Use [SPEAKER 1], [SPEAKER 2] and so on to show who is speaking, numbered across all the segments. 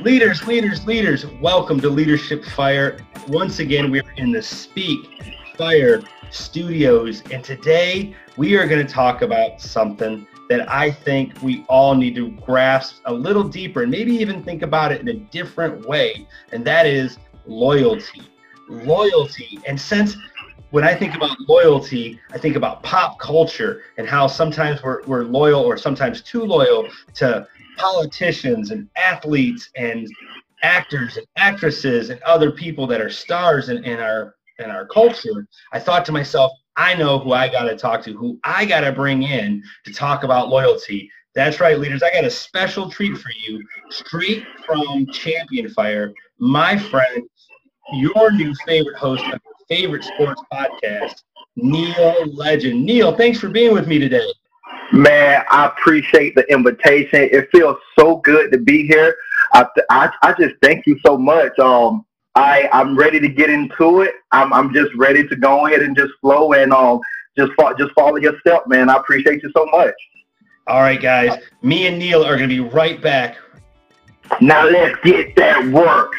[SPEAKER 1] Leaders, leaders, leaders, welcome to Leadership Fire. Once again, we're in the Speak Fire studios, and today we are going to talk about something that I think we all need to grasp a little deeper and maybe even think about it in a different way, and that is loyalty. Loyalty. And since when I think about loyalty, I think about pop culture and how sometimes we're, we're loyal or sometimes too loyal to politicians and athletes and actors and actresses and other people that are stars in, in our in our culture, I thought to myself, I know who I got to talk to, who I got to bring in to talk about loyalty. That's right, leaders. I got a special treat for you, straight from Champion Fire, my friend, your new favorite host of your favorite sports podcast, Neil Legend. Neil, thanks for being with me today.
[SPEAKER 2] Man, I appreciate the invitation. It feels so good to be here. I, I, I just thank you so much. Um, I, I'm ready to get into it. I'm, I'm just ready to go ahead and just flow and um, just, fo- just follow your step, man. I appreciate you so much.
[SPEAKER 1] All right, guys. Me and Neil are going to be right back.
[SPEAKER 2] Now let's get that work.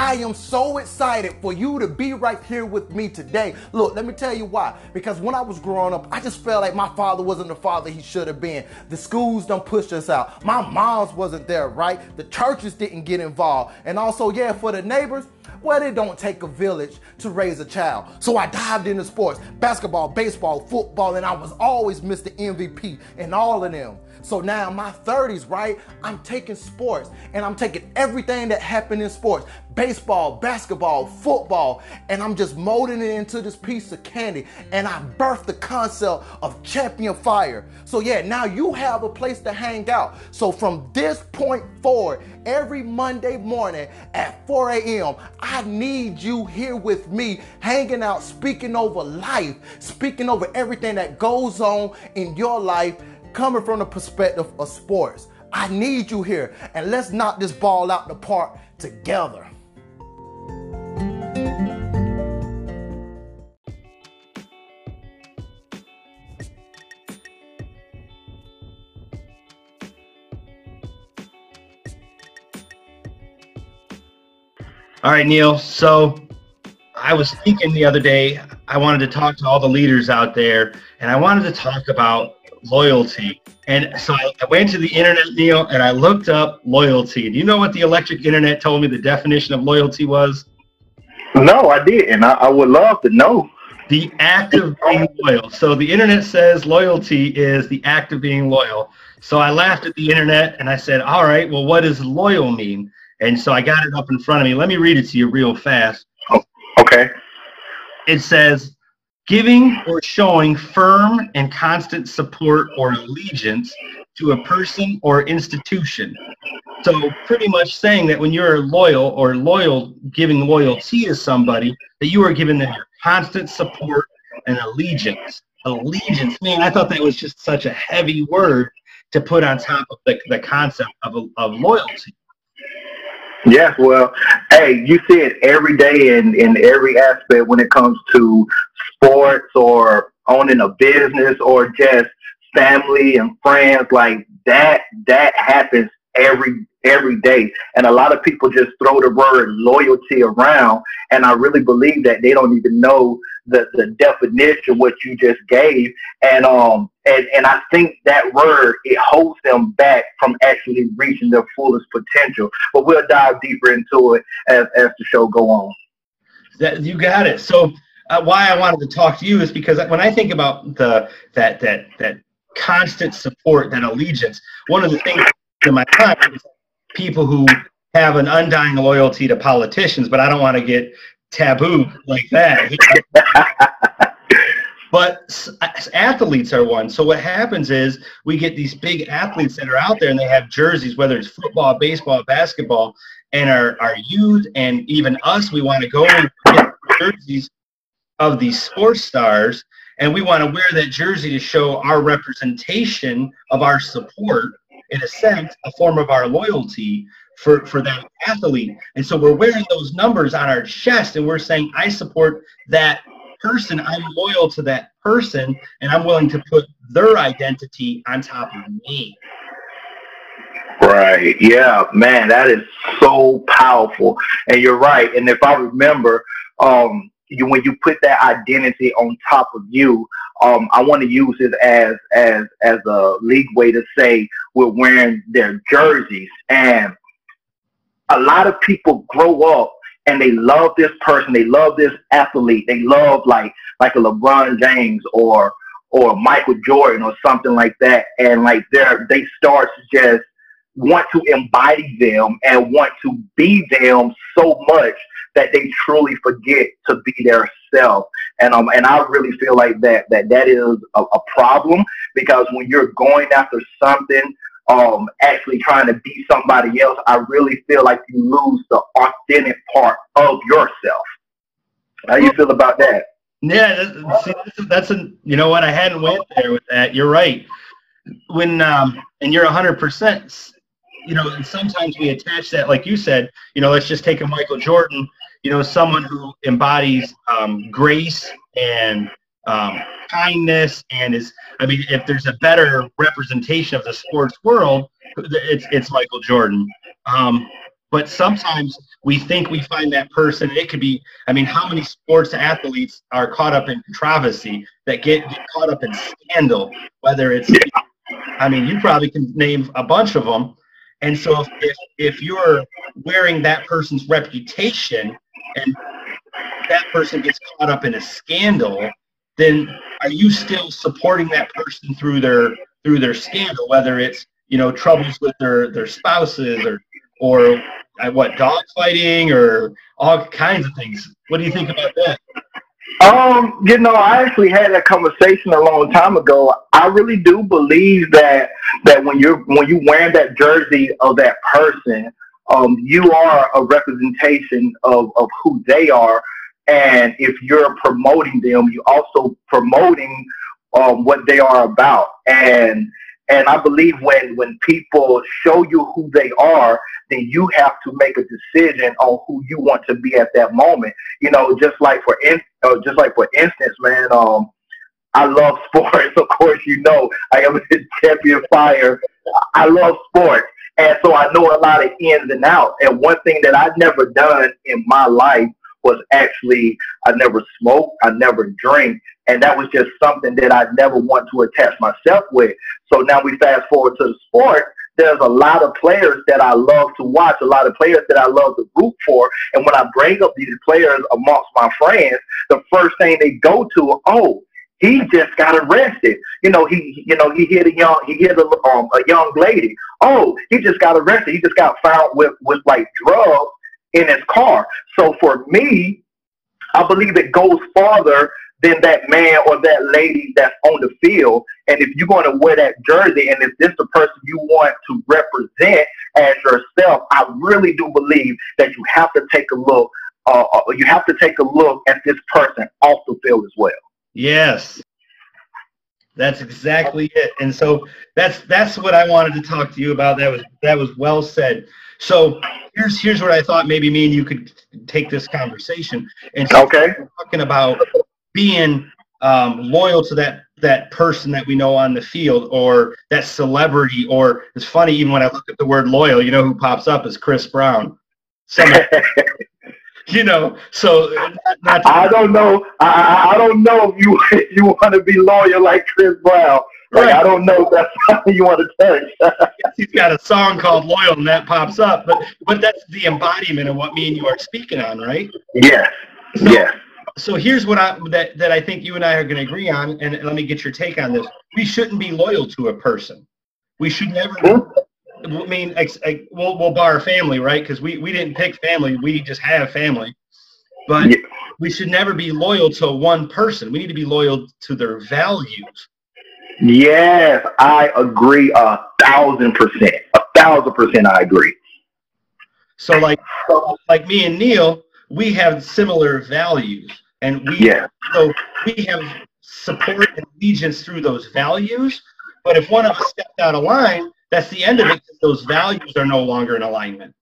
[SPEAKER 3] I am so excited for you to be right here with me today. Look, let me tell you why. Because when I was growing up, I just felt like my father wasn't the father he should have been. The schools don't push us out. My mom's wasn't there, right? The churches didn't get involved. And also, yeah, for the neighbors, well, it don't take a village to raise a child. So I dived into sports, basketball, baseball, football, and I was always Mr. MVP in all of them. So now in my 30s, right, I'm taking sports and I'm taking everything that happened in sports baseball, basketball, football and I'm just molding it into this piece of candy. And I birthed the concept of champion fire. So, yeah, now you have a place to hang out. So, from this point forward, every Monday morning at 4 a.m., I need you here with me, hanging out, speaking over life, speaking over everything that goes on in your life coming from the perspective of sports. I need you here, and let's knock this ball out the park together.
[SPEAKER 1] All right, Neil. So I was thinking the other day, I wanted to talk to all the leaders out there, and I wanted to talk about loyalty. And so I, I went to the internet, Neil, and I looked up loyalty. Do you know what the electric internet told me the definition of loyalty was?
[SPEAKER 2] No, I didn't. I, I would love to know.
[SPEAKER 1] The act of being loyal. So the internet says loyalty is the act of being loyal. So I laughed at the internet and I said, all right, well, what does loyal mean? And so I got it up in front of me. Let me read it to you real fast.
[SPEAKER 2] Okay.
[SPEAKER 1] It says, giving or showing firm and constant support or allegiance to a person or institution. So pretty much saying that when you're loyal or loyal, giving loyalty to somebody, that you are giving them your constant support and allegiance. Allegiance, man, I thought that was just such a heavy word to put on top of the, the concept of, of loyalty.
[SPEAKER 2] Yes, well, hey, you see it every day in, in every aspect when it comes to sports or owning a business or just family and friends. Like that, that happens every every day. And a lot of people just throw the word loyalty around. And I really believe that they don't even know the, the definition what you just gave. And um and, and I think that word it holds them back from actually reaching their fullest potential. But we'll dive deeper into it as, as the show go on.
[SPEAKER 1] That you got it. So uh, why I wanted to talk to you is because when I think about the that that that constant support, that allegiance, one of the things in my mind is people who have an undying loyalty to politicians, but I don't want to get taboo like that. but athletes are one. So what happens is we get these big athletes that are out there and they have jerseys, whether it's football, baseball, basketball, and our, our youth and even us, we want to go and get jerseys of these sports stars and we want to wear that jersey to show our representation of our support in a sense, a form of our loyalty for, for that athlete. And so we're wearing those numbers on our chest and we're saying, I support that person. I'm loyal to that person and I'm willing to put their identity on top of me.
[SPEAKER 2] Right. Yeah, man, that is so powerful. And you're right. And if I remember, um, you, when you put that identity on top of you, um, I want to use it as as as a league way to say we're wearing their jerseys. And a lot of people grow up and they love this person, they love this athlete, they love like like a LeBron James or or Michael Jordan or something like that, and like they're they start to just want to embody them and want to be them so much that they truly forget to be their self. And um, and I really feel like that that that is a, a problem because when you're going after something, um, actually trying to be somebody else, I really feel like you lose the authentic part of yourself. How you feel about that?
[SPEAKER 1] Yeah, see, that's a you know what I hadn't went there with that. You're right. When um, and you're 100 percent you know, and sometimes we attach that, like you said, you know, let's just take a Michael Jordan, you know, someone who embodies um, grace and um, kindness and is, I mean, if there's a better representation of the sports world, it's it's Michael Jordan. Um, but sometimes we think we find that person. It could be, I mean, how many sports athletes are caught up in controversy that get, get caught up in scandal? Whether it's, I mean, you probably can name a bunch of them and so if, if, if you're wearing that person's reputation and that person gets caught up in a scandal, then are you still supporting that person through their through their scandal, whether it's you know troubles with their their spouses or or uh, what dog fighting or all kinds of things? What do you think about that?
[SPEAKER 2] Um, you know, I actually had that conversation a long time ago. I really do believe that that when you're when you wearing that jersey of that person, um, you are a representation of, of who they are. And if you're promoting them, you're also promoting um, what they are about. And and I believe when when people show you who they are, then you have to make a decision on who you want to be at that moment. You know, just like for in, uh, just like for instance, man, um, I love sports. Of course, you know I am a champion fire. I love sports, and so I know a lot of ins and outs. And one thing that I've never done in my life was actually I never smoked, I never drink, and that was just something that I never want to attach myself with. So now we fast forward to the sport. There's a lot of players that I love to watch, a lot of players that I love to root for. And when I bring up these players amongst my friends, the first thing they go to, oh, he just got arrested. You know, he you know he hit a young he hit a um a young lady. Oh, he just got arrested. He just got found with with like drugs in his car. So for me, I believe it goes farther than that man or that lady that's on the field. And if you're going to wear that jersey and if this is the person you want to represent as yourself, I really do believe that you have to take a look. Uh, uh, you have to take a look at this person off the field as well.
[SPEAKER 1] Yes, that's exactly it. And so that's that's what I wanted to talk to you about. That was that was well said. So here's here's what I thought maybe me and you could take this conversation. And
[SPEAKER 2] okay,
[SPEAKER 1] talking about being um, loyal to that that person that we know on the field or that celebrity or it's funny even when I look at the word loyal, you know who pops up is Chris Brown. you know, so
[SPEAKER 2] I don't know. I, I don't know if you you want to be loyal like Chris Brown. Like, right. I don't know if that's something you want to touch.
[SPEAKER 1] He's got a song called "Loyal" and that pops up, but but that's the embodiment of what me and you are speaking on, right?
[SPEAKER 2] Yeah. So, yeah
[SPEAKER 1] so here's what I that that I think you and I are going to agree on, and let me get your take on this. We shouldn't be loyal to a person. We should never. Hmm? I mean, ex, ex, we'll we'll bar family, right? Because we we didn't pick family. We just have family, but yeah. we should never be loyal to one person. We need to be loyal to their values.
[SPEAKER 2] Yes, I agree a thousand percent. A thousand percent, I agree.
[SPEAKER 1] So, like, like me and Neil, we have similar values and we yeah. so we have support and allegiance through those values but if one of us steps out of line that's the end of it because those values are no longer in alignment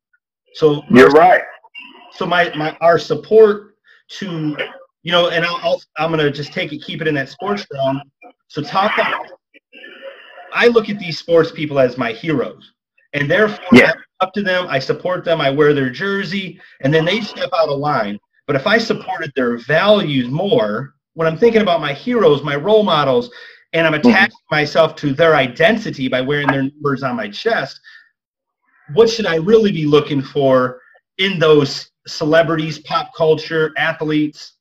[SPEAKER 1] so
[SPEAKER 2] you're right
[SPEAKER 1] so my, my our support to you know and I'll, i am going to just take it keep it in that sports realm so talk about I look at these sports people as my heroes, and therefore
[SPEAKER 2] Yeah.
[SPEAKER 1] Up to them. I support them. I wear their jersey, and then they step out of line. But if I supported their values more, when I'm thinking about my heroes, my role models, and I'm attaching myself to their identity by wearing their numbers on my chest, what should I really be looking for in those celebrities, pop culture, athletes?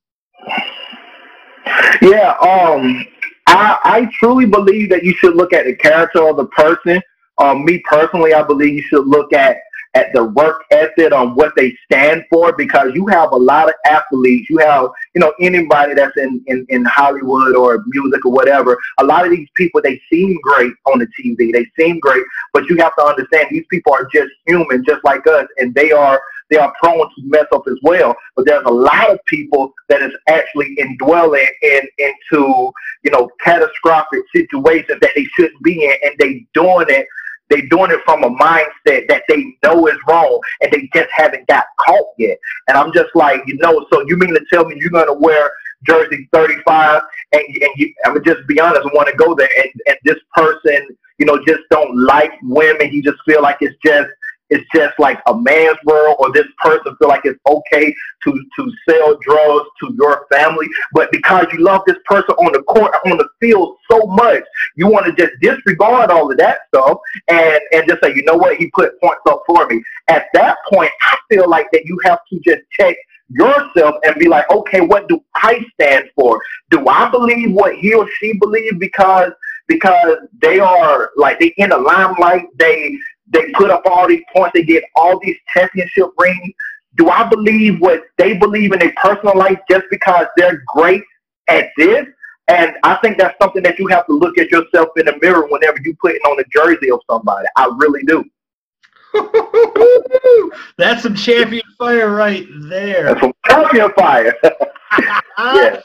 [SPEAKER 2] Yeah, um, I, I truly believe that you should look at the character of the person. Um, me personally, I believe you should look at at the work ethic on what they stand for because you have a lot of athletes. You have, you know, anybody that's in, in, in Hollywood or music or whatever. A lot of these people, they seem great on the TV. They seem great, but you have to understand these people are just human, just like us, and they are they are prone to mess up as well. But there's a lot of people that is actually indwelling in into you know catastrophic situations that they shouldn't be in, and they doing it. They doing it from a mindset that they know is wrong, and they just haven't got caught yet. And I'm just like, you know, so you mean to tell me you're gonna wear jersey 35 and, and you, I'm just be honest, want to go there, and, and this person, you know, just don't like women. You just feel like it's just it's just like a man's world or this person feel like it's okay to to sell drugs to your family. But because you love this person on the court on the field so much you want to just disregard all of that stuff and and just say you know what? He put points up for me. At that point i feel like that you have to just check yourself and be like okay what do i stand for? Do i believe what he or she believes because because they are like they in the limelight they they put up all these points. They get all these championship rings. Do I believe what they believe in their personal life just because they're great at this? And I think that's something that you have to look at yourself in the mirror whenever you put it on the jersey of somebody. I really do.
[SPEAKER 1] That's some champion fire right there.
[SPEAKER 2] That's some champion fire. yeah.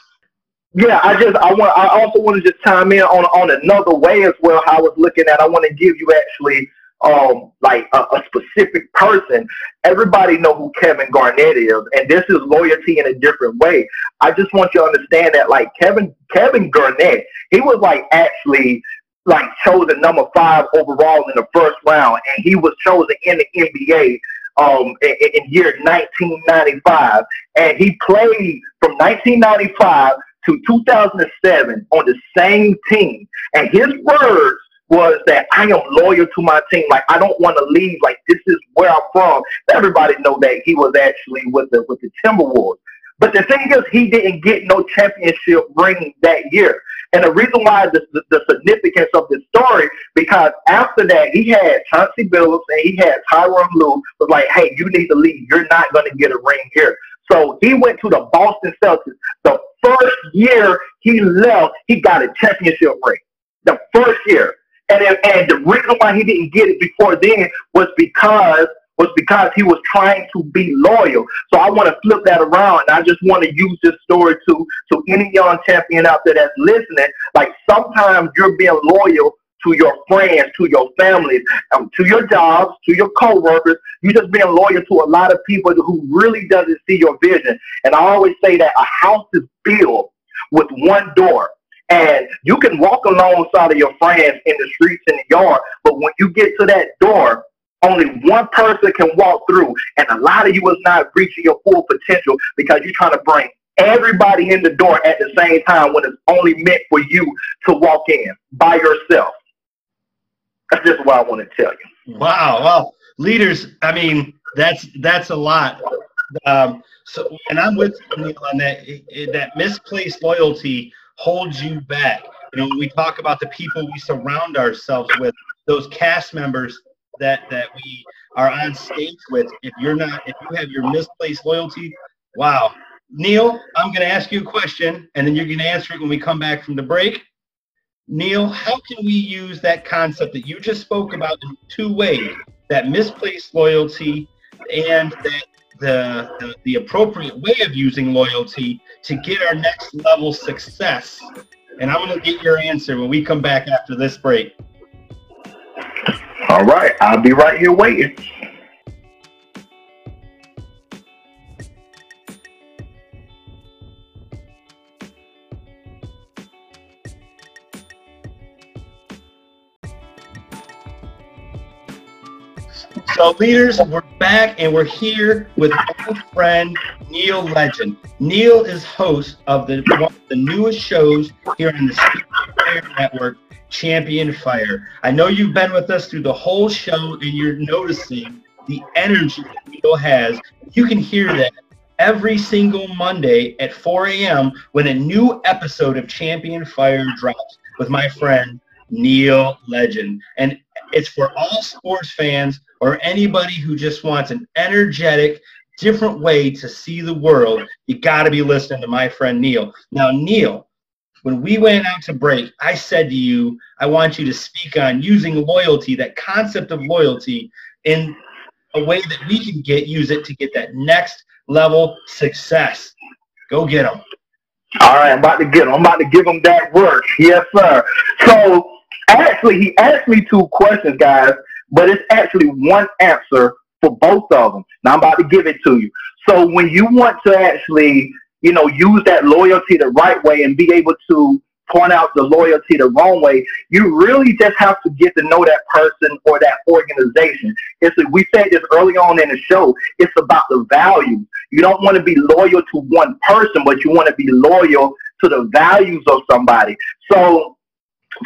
[SPEAKER 2] Yeah, I just I want I also want to just chime in on on another way as well. How I was looking at. I want to give you actually um, like a, a, specific person. Everybody know who Kevin Garnett is, and this is loyalty in a different way. I just want you to understand that, like Kevin Kevin Garnett, he was like actually like chosen number five overall in the first round, and he was chosen in the NBA um, in, in year 1995, and he played from 1995 to 2007 on the same team, and his words was that I am loyal to my team. Like I don't want to leave. Like this is where I'm from. Everybody know that he was actually with the with the Timberwolves. But the thing is, he didn't get no championship ring that year. And the reason why the, the, the significance of this story, because after that, he had Chauncey Billups and he had Tyronn Lue was like, hey, you need to leave. You're not going to get a ring here. So he went to the Boston Celtics. The first year he left, he got a championship ring. The first year. And, and the reason why he didn't get it before then was because was because he was trying to be loyal. So I want to flip that around, and I just want to use this story to to any young champion out there that's listening. Like sometimes you're being loyal to your friends, to your families, um, to your jobs, to your coworkers. You're just being loyal to a lot of people who really doesn't see your vision. And I always say that a house is built with one door. And you can walk alongside of your friends in the streets in the yard, but when you get to that door, only one person can walk through, and a lot of you is not reaching your full potential because you're trying to bring everybody in the door at the same time when it's only meant for you to walk in by yourself. That's just what I want to tell you.
[SPEAKER 1] Wow. Well, leaders, I mean, that's that's a lot. Um, so, and I'm with you Neil on that. That misplaced loyalty holds you back. You know, we talk about the people we surround ourselves with, those cast members that that we are on stage with, if you're not, if you have your misplaced loyalty, wow. Neil, I'm going to ask you a question, and then you're going to answer it when we come back from the break. Neil, how can we use that concept that you just spoke about in two ways? That misplaced loyalty and that the, the, the appropriate way of using loyalty to get our next level success. And I'm going to get your answer when we come back after this break.
[SPEAKER 2] All right, I'll be right here waiting.
[SPEAKER 1] So, leaders, we're back and we're here with my friend Neil Legend. Neil is host of the one of the newest shows here on the Fire Network, Champion Fire. I know you've been with us through the whole show and you're noticing the energy that Neil has. You can hear that every single Monday at 4 a.m. when a new episode of Champion Fire drops with my friend Neil Legend. And it's for all sports fans or anybody who just wants an energetic, different way to see the world. You got to be listening to my friend Neil. Now, Neil, when we went out to break, I said to you, I want you to speak on using loyalty, that concept of loyalty, in a way that we can get use it to get that next level success. Go get them.
[SPEAKER 2] All right, I'm about to get them. I'm about to give them that work. Yes, sir. So actually, he asked me two questions, guys, but it's actually one answer for both of them. Now I'm about to give it to you. So when you want to actually, you know, use that loyalty the right way and be able to point out the loyalty the wrong way. You really just have to get to know that person or that organization. It's we said this early on in the show. It's about the values. You don't want to be loyal to one person, but you want to be loyal to the values of somebody. So,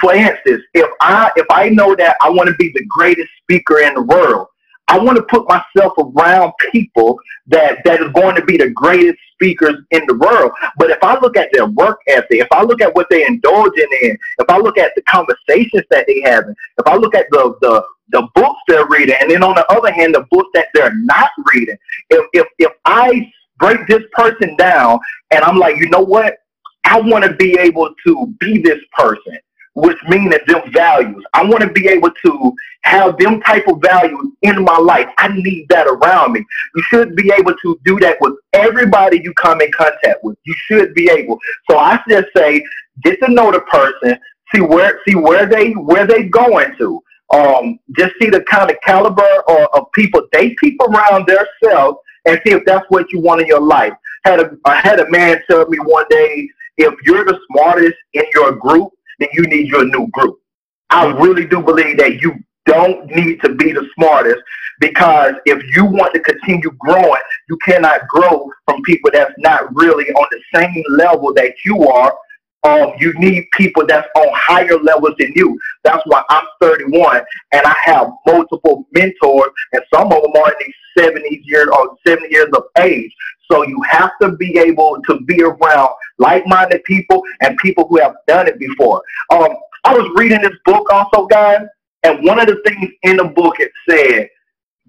[SPEAKER 2] for instance, if I if I know that I want to be the greatest speaker in the world, I want to put myself around people that that is going to be the greatest speakers in the world. But if I look at their work ethic, if I look at what they indulge in, if I look at the conversations that they have, if I look at the the the books they're reading, and then on the other hand, the books that they're not reading, if if if I break this person down and I'm like, you know what, I want to be able to be this person which mean that them values. I want to be able to have them type of values in my life. I need that around me. You should be able to do that with everybody you come in contact with. You should be able. So I just say, get to know the person, see where see where they where they going to. Um, just see the kind of caliber of, of people they keep around themselves and see if that's what you want in your life. Had a I had a man tell me one day, if you're the smartest in your group, then you need your new group. I really do believe that you don't need to be the smartest because if you want to continue growing, you cannot grow from people that's not really on the same level that you are. Um, you need people that's on higher levels than you. That's why I'm 31 and I have multiple mentors, and some of them are in these 70 years or 70 years of age. So you have to be able to be around like-minded people and people who have done it before. Um, I was reading this book also, guys, and one of the things in the book it said,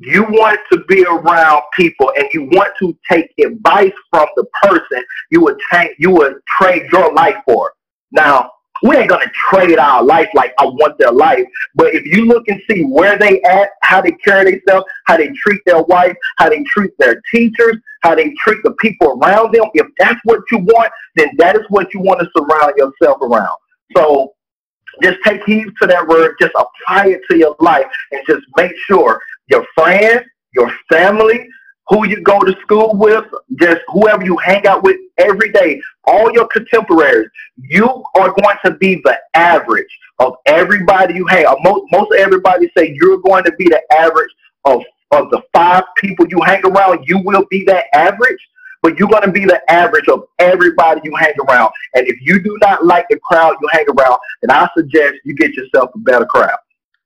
[SPEAKER 2] you want to be around people and you want to take advice from the person you would take, you would trade your life for. Now, we ain't gonna trade our life like I want their life. But if you look and see where they at, how they carry themselves, how they treat their wife, how they treat their teachers, how they treat the people around them, if that's what you want, then that is what you want to surround yourself around. So just take heed to that word, just apply it to your life, and just make sure your friends, your family, who you go to school with, just whoever you hang out with every day, all your contemporaries, you are going to be the average of everybody you hang. Uh, most, most everybody say you're going to be the average of, of the five people you hang around. You will be that average, but you're going to be the average of everybody you hang around. And if you do not like the crowd you hang around, then I suggest you get yourself a better crowd.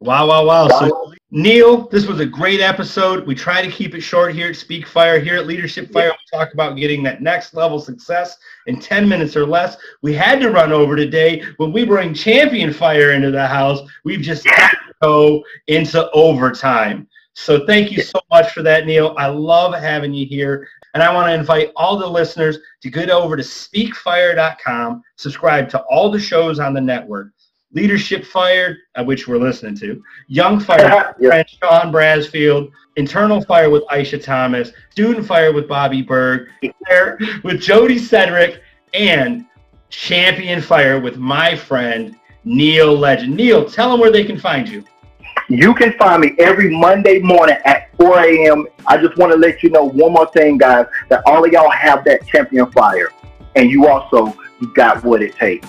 [SPEAKER 1] Wow, wow, wow. So, Neil, this was a great episode. We try to keep it short here at Speak Fire. Here at Leadership Fire, we talk about getting that next level success in 10 minutes or less. We had to run over today. When we bring Champion Fire into the house, we've just had to go into overtime. So, thank you so much for that, Neil. I love having you here. And I want to invite all the listeners to get over to speakfire.com, subscribe to all the shows on the network. Leadership Fire, uh, which we're listening to, Young Fire, yeah. Sean Brasfield, Internal Fire with Aisha Thomas, Student Fire with Bobby Berg, Fire with Jody Cedric, and Champion Fire with my friend Neil Legend. Neil, tell them where they can find you.
[SPEAKER 2] You can find me every Monday morning at 4 a.m. I just want to let you know one more thing, guys, that all of y'all have that champion fire, and you also got what it takes.